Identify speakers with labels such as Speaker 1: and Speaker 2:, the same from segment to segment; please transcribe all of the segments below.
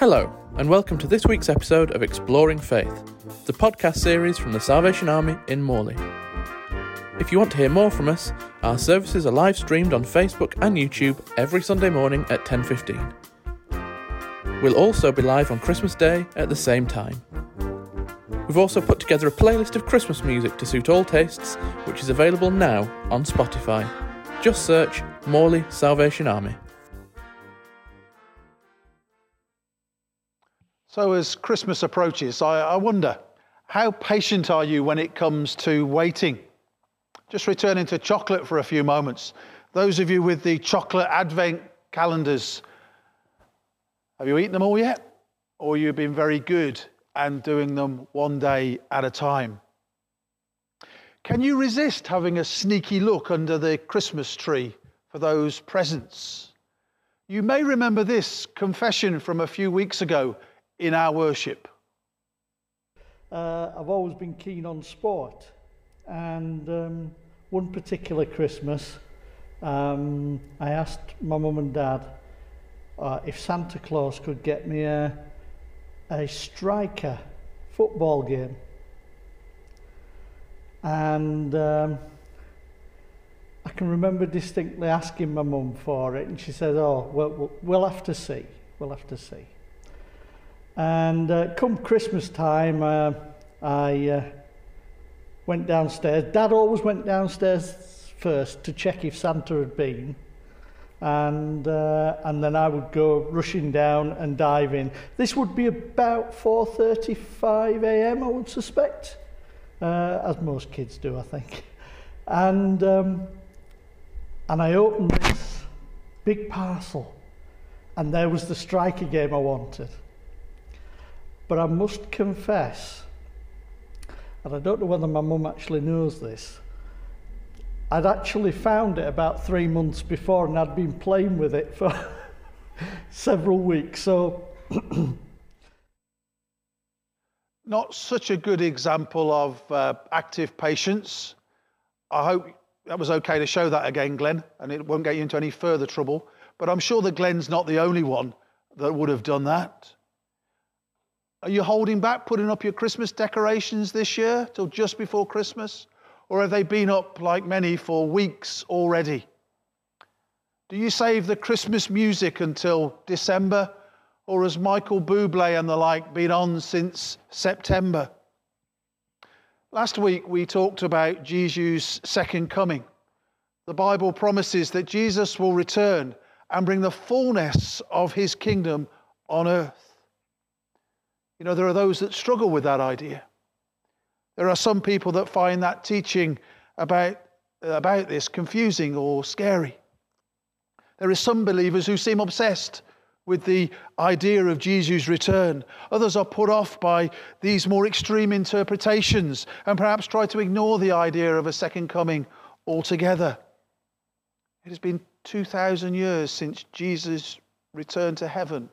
Speaker 1: Hello, and welcome to this week's episode of Exploring Faith, the podcast series from the Salvation Army in Morley. If you want to hear more from us, our services are live streamed on Facebook and YouTube every Sunday morning at 10:15. We'll also be live on Christmas Day at the same time. We've also put together a playlist of Christmas music to suit all tastes, which is available now on Spotify. Just search Morley Salvation Army.
Speaker 2: So, as Christmas approaches, I, I, wonder how patient are you when it comes to waiting? Just returning to chocolate for a few moments. Those of you with the chocolate advent calendars, have you eaten them all yet? Or you've been very good and doing them one day at a time? Can you resist having a sneaky look under the Christmas tree for those presents? You may remember this confession from a few weeks ago in our worship?
Speaker 3: Uh, I've always been keen on sport, and um, one particular Christmas, um, I asked my mum and dad uh, if Santa Claus could get me a, a striker football game. And um, I can remember distinctly asking my mum for it, and she said, Oh, well, we'll have to see. We'll have to see. And uh, come Christmas time, uh, I uh, went downstairs. Dad always went downstairs first to check if Santa had been. And, uh, and then I would go rushing down and dive in. This would be about 4.35 a.m., I would suspect, uh, as most kids do, I think. And, um, and I opened this big parcel, and there was the striker game I wanted. But I must confess, and I don't know whether my mum actually knows this, I'd actually found it about three months before and I'd been playing with it for several weeks. So.
Speaker 2: Not such a good example of uh, active patience. I hope that was okay to show that again, Glenn, and it won't get you into any further trouble. But I'm sure that Glenn's not the only one that would have done that. Are you holding back putting up your Christmas decorations this year till just before Christmas? Or have they been up, like many, for weeks already? Do you save the Christmas music until December? Or has Michael Bublé and the like been on since September? Last week we talked about Jesus' second coming. The Bible promises that Jesus will return and bring the fullness of his kingdom on earth. You know, there are those that struggle with that idea. There are some people that find that teaching about, about this confusing or scary. There are some believers who seem obsessed with the idea of Jesus' return. Others are put off by these more extreme interpretations and perhaps try to ignore the idea of a second coming altogether. It has been 2,000 years since Jesus returned to heaven.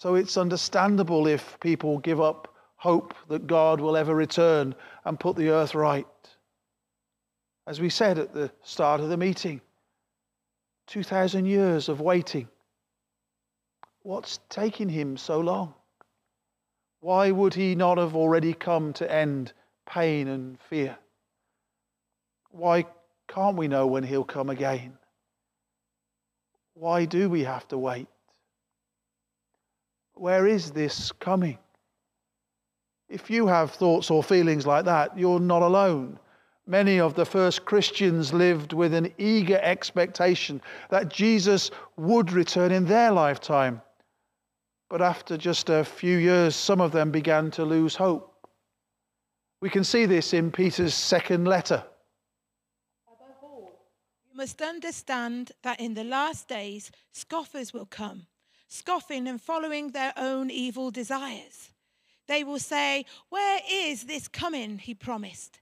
Speaker 2: So it's understandable if people give up hope that God will ever return and put the earth right. As we said at the start of the meeting, 2,000 years of waiting. What's taking him so long? Why would he not have already come to end pain and fear? Why can't we know when he'll come again? Why do we have to wait? Where is this coming? If you have thoughts or feelings like that, you're not alone. Many of the first Christians lived with an eager expectation that Jesus would return in their lifetime. But after just a few years, some of them began to lose hope. We can see this in Peter's second letter.
Speaker 4: Above all, you must understand that in the last days, scoffers will come scoffing and following their own evil desires. They will say, Where is this coming he promised?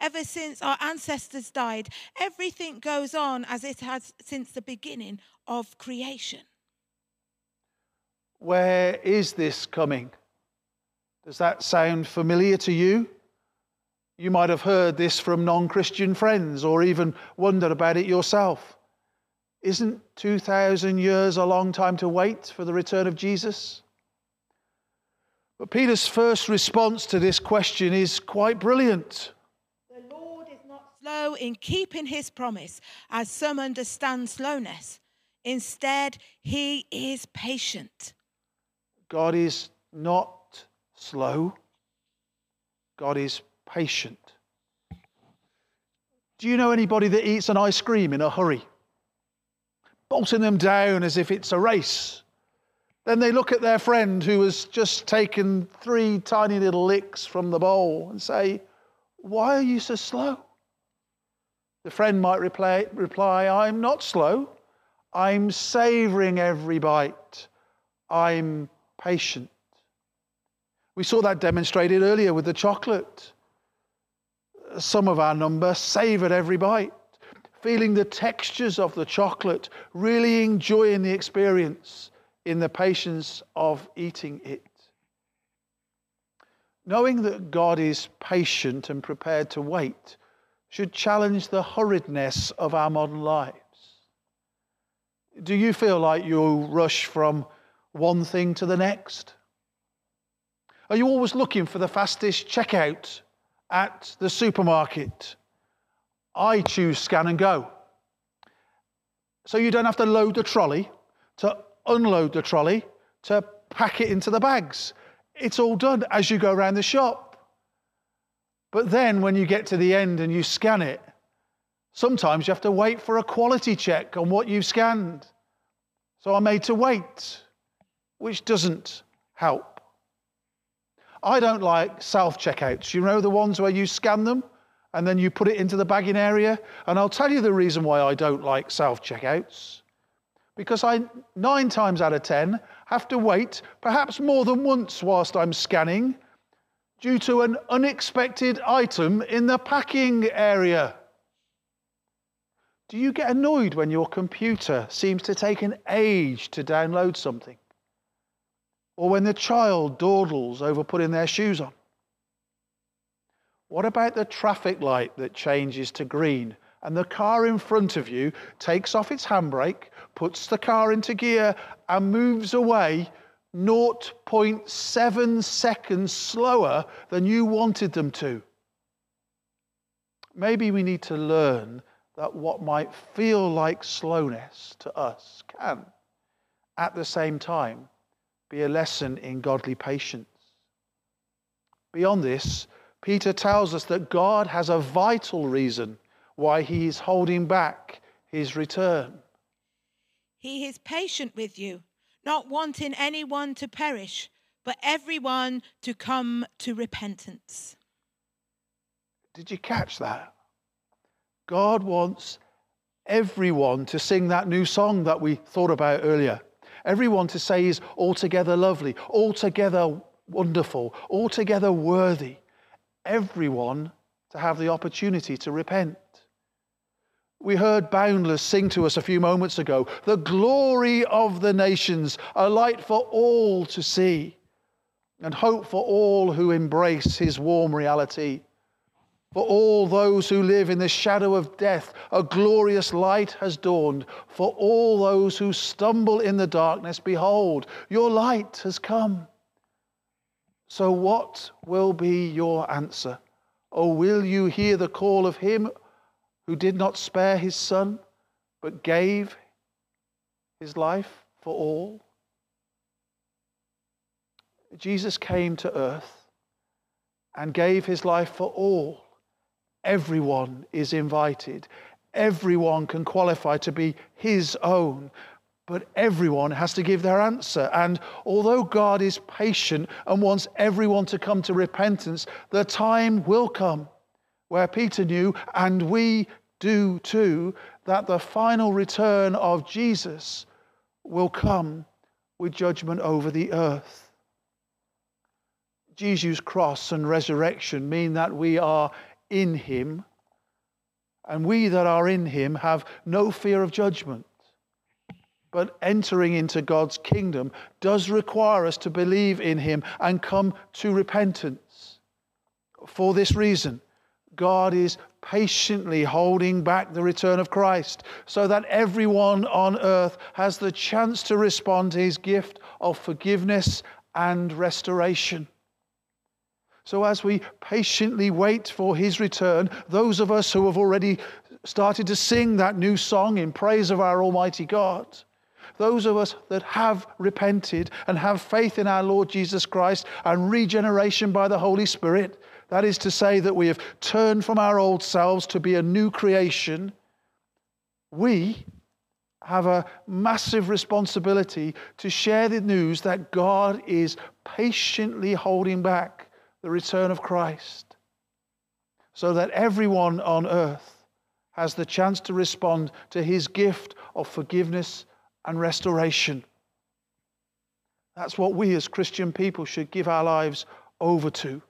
Speaker 4: Ever since our ancestors died, everything goes on as it has since the beginning of creation.
Speaker 2: Where is this coming? Does that sound familiar to you? You might have heard this from non Christian friends or even wondered about it yourself. Isn't 2,000 years a long time to wait for the return of Jesus? But Peter's first response to this question is quite brilliant.
Speaker 3: The Lord is not slow in keeping his promise, as some understand slowness. Instead, he is patient.
Speaker 2: God is not slow, God is patient. Do you know anybody that eats an ice cream in a hurry? Bolting them down as if it's a race. Then they look at their friend who has just taken three tiny little licks from the bowl and say, Why are you so slow? The friend might reply, reply I'm not slow. I'm savoring every bite. I'm patient. We saw that demonstrated earlier with the chocolate. Some of our number savored every bite, feeling the textures of the chocolate, really enjoying the experience in the patience of eating it. Knowing that God is patient and prepared to wait should challenge the hurriedness of our modern lives. Do you feel like you rush from one thing to the next? Are you always looking for the fastest checkout at the supermarket? I choose scan and go. So you don't have to load the trolley, to unload the trolley, to pack it into the bags. It's all done as you go around the shop. But then when you get to the end and you scan it, sometimes you have to wait for a quality check on what you've scanned. So I'm made to wait, which doesn't help. I don't like self checkouts. You know the ones where you scan them and then you put it into the bagging area? And I'll tell you the reason why I don't like self checkouts. Because I, nine times out of ten, have to wait perhaps more than once whilst I'm scanning due to an unexpected item in the packing area. Do you get annoyed when your computer seems to take an age to download something? Or when the child dawdles over putting their shoes on? What about the traffic light that changes to green and the car in front of you takes off its handbrake, puts the car into gear, and moves away 0.7 seconds slower than you wanted them to. Maybe we need to learn that what might feel like slowness to us can, at the same time, be a lesson in godly patience. Beyond this, Peter tells us that God has a vital reason why he is holding back his return.
Speaker 3: He is patient with you not wanting anyone to perish, but everyone to come to repentance.
Speaker 2: Did you catch that? God wants everyone to sing that new song that we thought about earlier. Everyone to say is altogether lovely, altogether wonderful, altogether worthy. Everyone to have the opportunity to repent. We heard Boundless sing to us a few moments ago the glory of the nations, a light for all to see, and hope for all who embrace his warm reality. For all those who live in the shadow of death, a glorious light has dawned. For all those who stumble in the darkness, behold, your light has come. So, what will be your answer? Or will you hear the call of him who did not spare his son, but gave his life for all? Jesus came to earth and gave his life for all. Everyone is invited. Everyone can qualify to be his own, but everyone has to give their answer. And although God is patient and wants everyone to come to repentance, the time will come where Peter knew, and we do too, that the final return of Jesus will come with judgment over the earth. Jesus' cross and resurrection mean that we are in him, and we that are in him have no fear of judgment. But entering into God's kingdom does require us to believe in him and come to repentance. For this reason, God is patiently holding back the return of Christ so that everyone on earth has the chance to respond to his gift of forgiveness and restoration. So, as we patiently wait for his return, those of us who have already started to sing that new song in praise of our Almighty God, those of us that have repented and have faith in our Lord Jesus Christ and regeneration by the Holy Spirit, that is to say, that we have turned from our old selves to be a new creation, we have a massive responsibility to share the news that God is patiently holding back the return of Christ so that everyone on earth has the chance to respond to his gift of forgiveness and restoration. That's what we as Christian people should give our lives over to.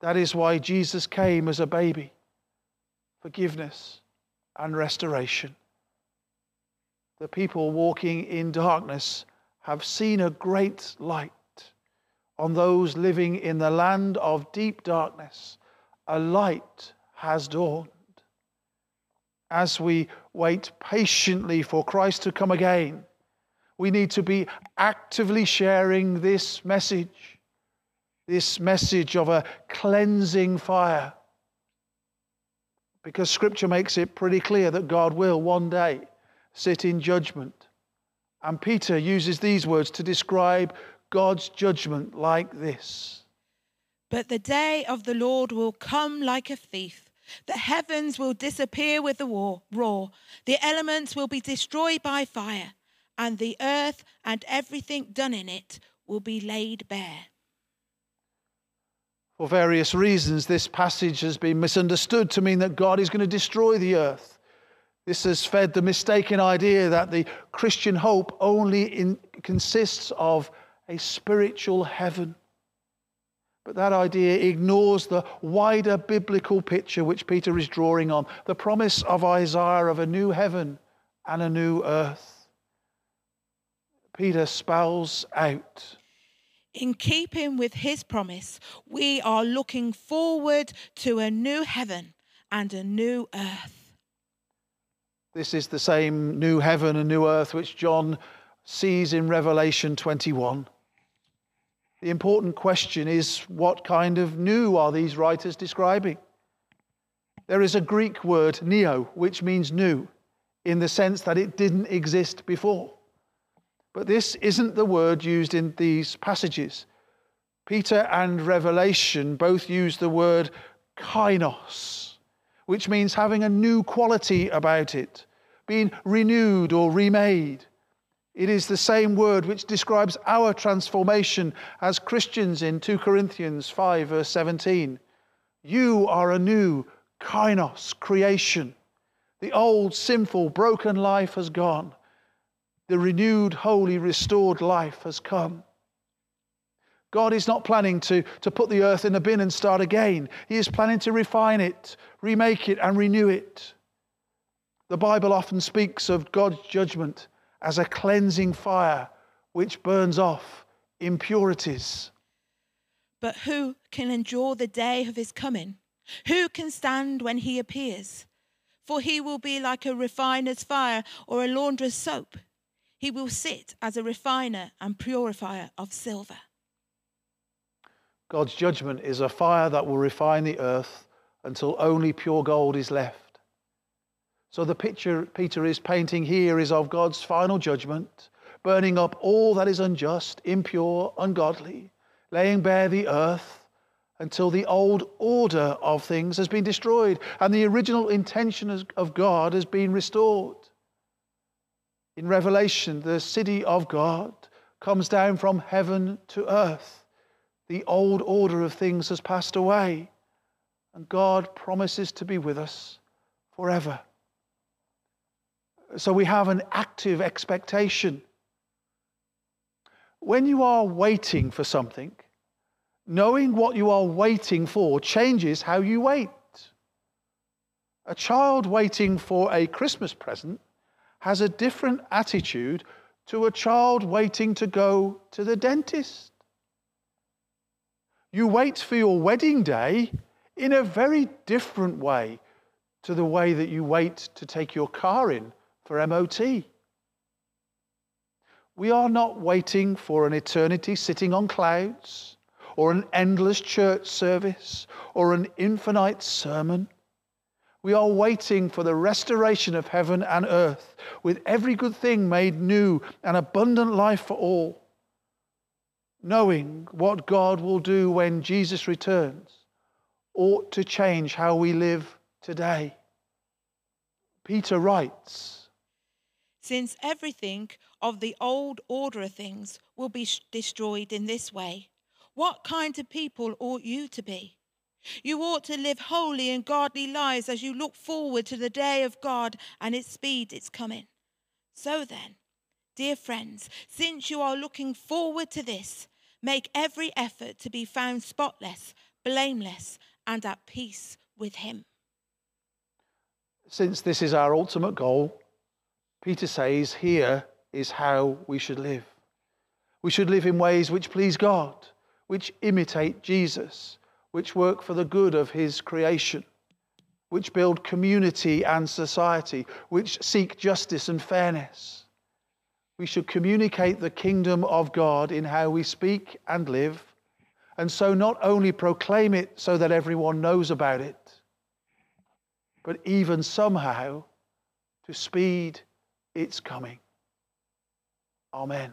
Speaker 2: That is why Jesus came as a baby forgiveness and restoration. The people walking in darkness have seen a great light on those living in the land of deep darkness, a light has dawned. As we wait patiently for Christ to come again, we need to be actively sharing this message, this message of a cleansing fire. Because Scripture makes it pretty clear that God will one day sit in judgment. And Peter uses these words to describe God's judgment like this.
Speaker 3: But the day of the Lord will come like a thief. The heavens will disappear with the war, roar. The elements will be destroyed by fire, and the earth and everything done in it will be laid bare.
Speaker 2: For various reasons, this passage has been misunderstood to mean that God is going to destroy the earth. This has fed the mistaken idea that the Christian hope only in, consists of a spiritual heaven. But that idea ignores the wider biblical picture which Peter is drawing on the promise of Isaiah of a new heaven and a new earth. Peter spells out.
Speaker 3: In keeping with his promise, we are looking forward to a new heaven and a new earth.
Speaker 2: This is the same new heaven and new earth which John sees in Revelation 21. The important question is what kind of new are these writers describing? There is a Greek word, neo, which means new, in the sense that it didn't exist before. But this isn't the word used in these passages. Peter and Revelation both use the word kainos, which means having a new quality about it, being renewed or remade. It is the same word which describes our transformation as Christians in 2 Corinthians 5, verse 17. You are a new kainos creation. The old, sinful, broken life has gone. The renewed, holy, restored life has come. God is not planning to, to put the earth in a bin and start again. He is planning to refine it, remake it, and renew it. The Bible often speaks of God's judgment as a cleansing fire which burns off impurities.
Speaker 3: But who can endure the day of his coming? Who can stand when he appears? For he will be like a refiner's fire or a launderer's soap. He will sit as a refiner and purifier of silver.
Speaker 2: God's judgment is a fire that will refine the earth until only pure gold is left. So the picture Peter is painting here is of God's final judgment, burning up all that is unjust, impure, ungodly, laying bare the earth until the old order of things has been destroyed and the original intention of God has been restored. In Revelation, the city of God comes down from heaven to earth. The old order of things has passed away, and God promises to be with us forever. So we have an active expectation. When you are waiting for something, knowing what you are waiting for changes how you wait. A child waiting for a Christmas present has a different attitude to a child waiting to go to the dentist. You wait for your wedding day in a very different way to the way that you wait to take your car in for MOT. We are not waiting for an eternity sitting on clouds or an endless church service or an infinite sermon. We are waiting for the restoration of heaven and earth, with every good thing made new and abundant life for all. Knowing what God will do when Jesus returns ought to change how we live today. Peter writes
Speaker 3: Since everything of the old order of things will be destroyed in this way, what kind of people ought you to be? You ought to live holy and godly lives as you look forward to the day of God and its speed its coming. So then, dear friends, since you are looking forward to this, make every effort to be found spotless, blameless, and at peace with Him.
Speaker 2: Since this is our ultimate goal, Peter says here is how we should live. We should live in ways which please God, which imitate Jesus which work for the good of His creation, which build community and society, which seek justice and fairness. We should communicate the kingdom of God in how we speak and live, and so not only proclaim it so that everyone knows about it, but even somehow to speed its coming. Amen.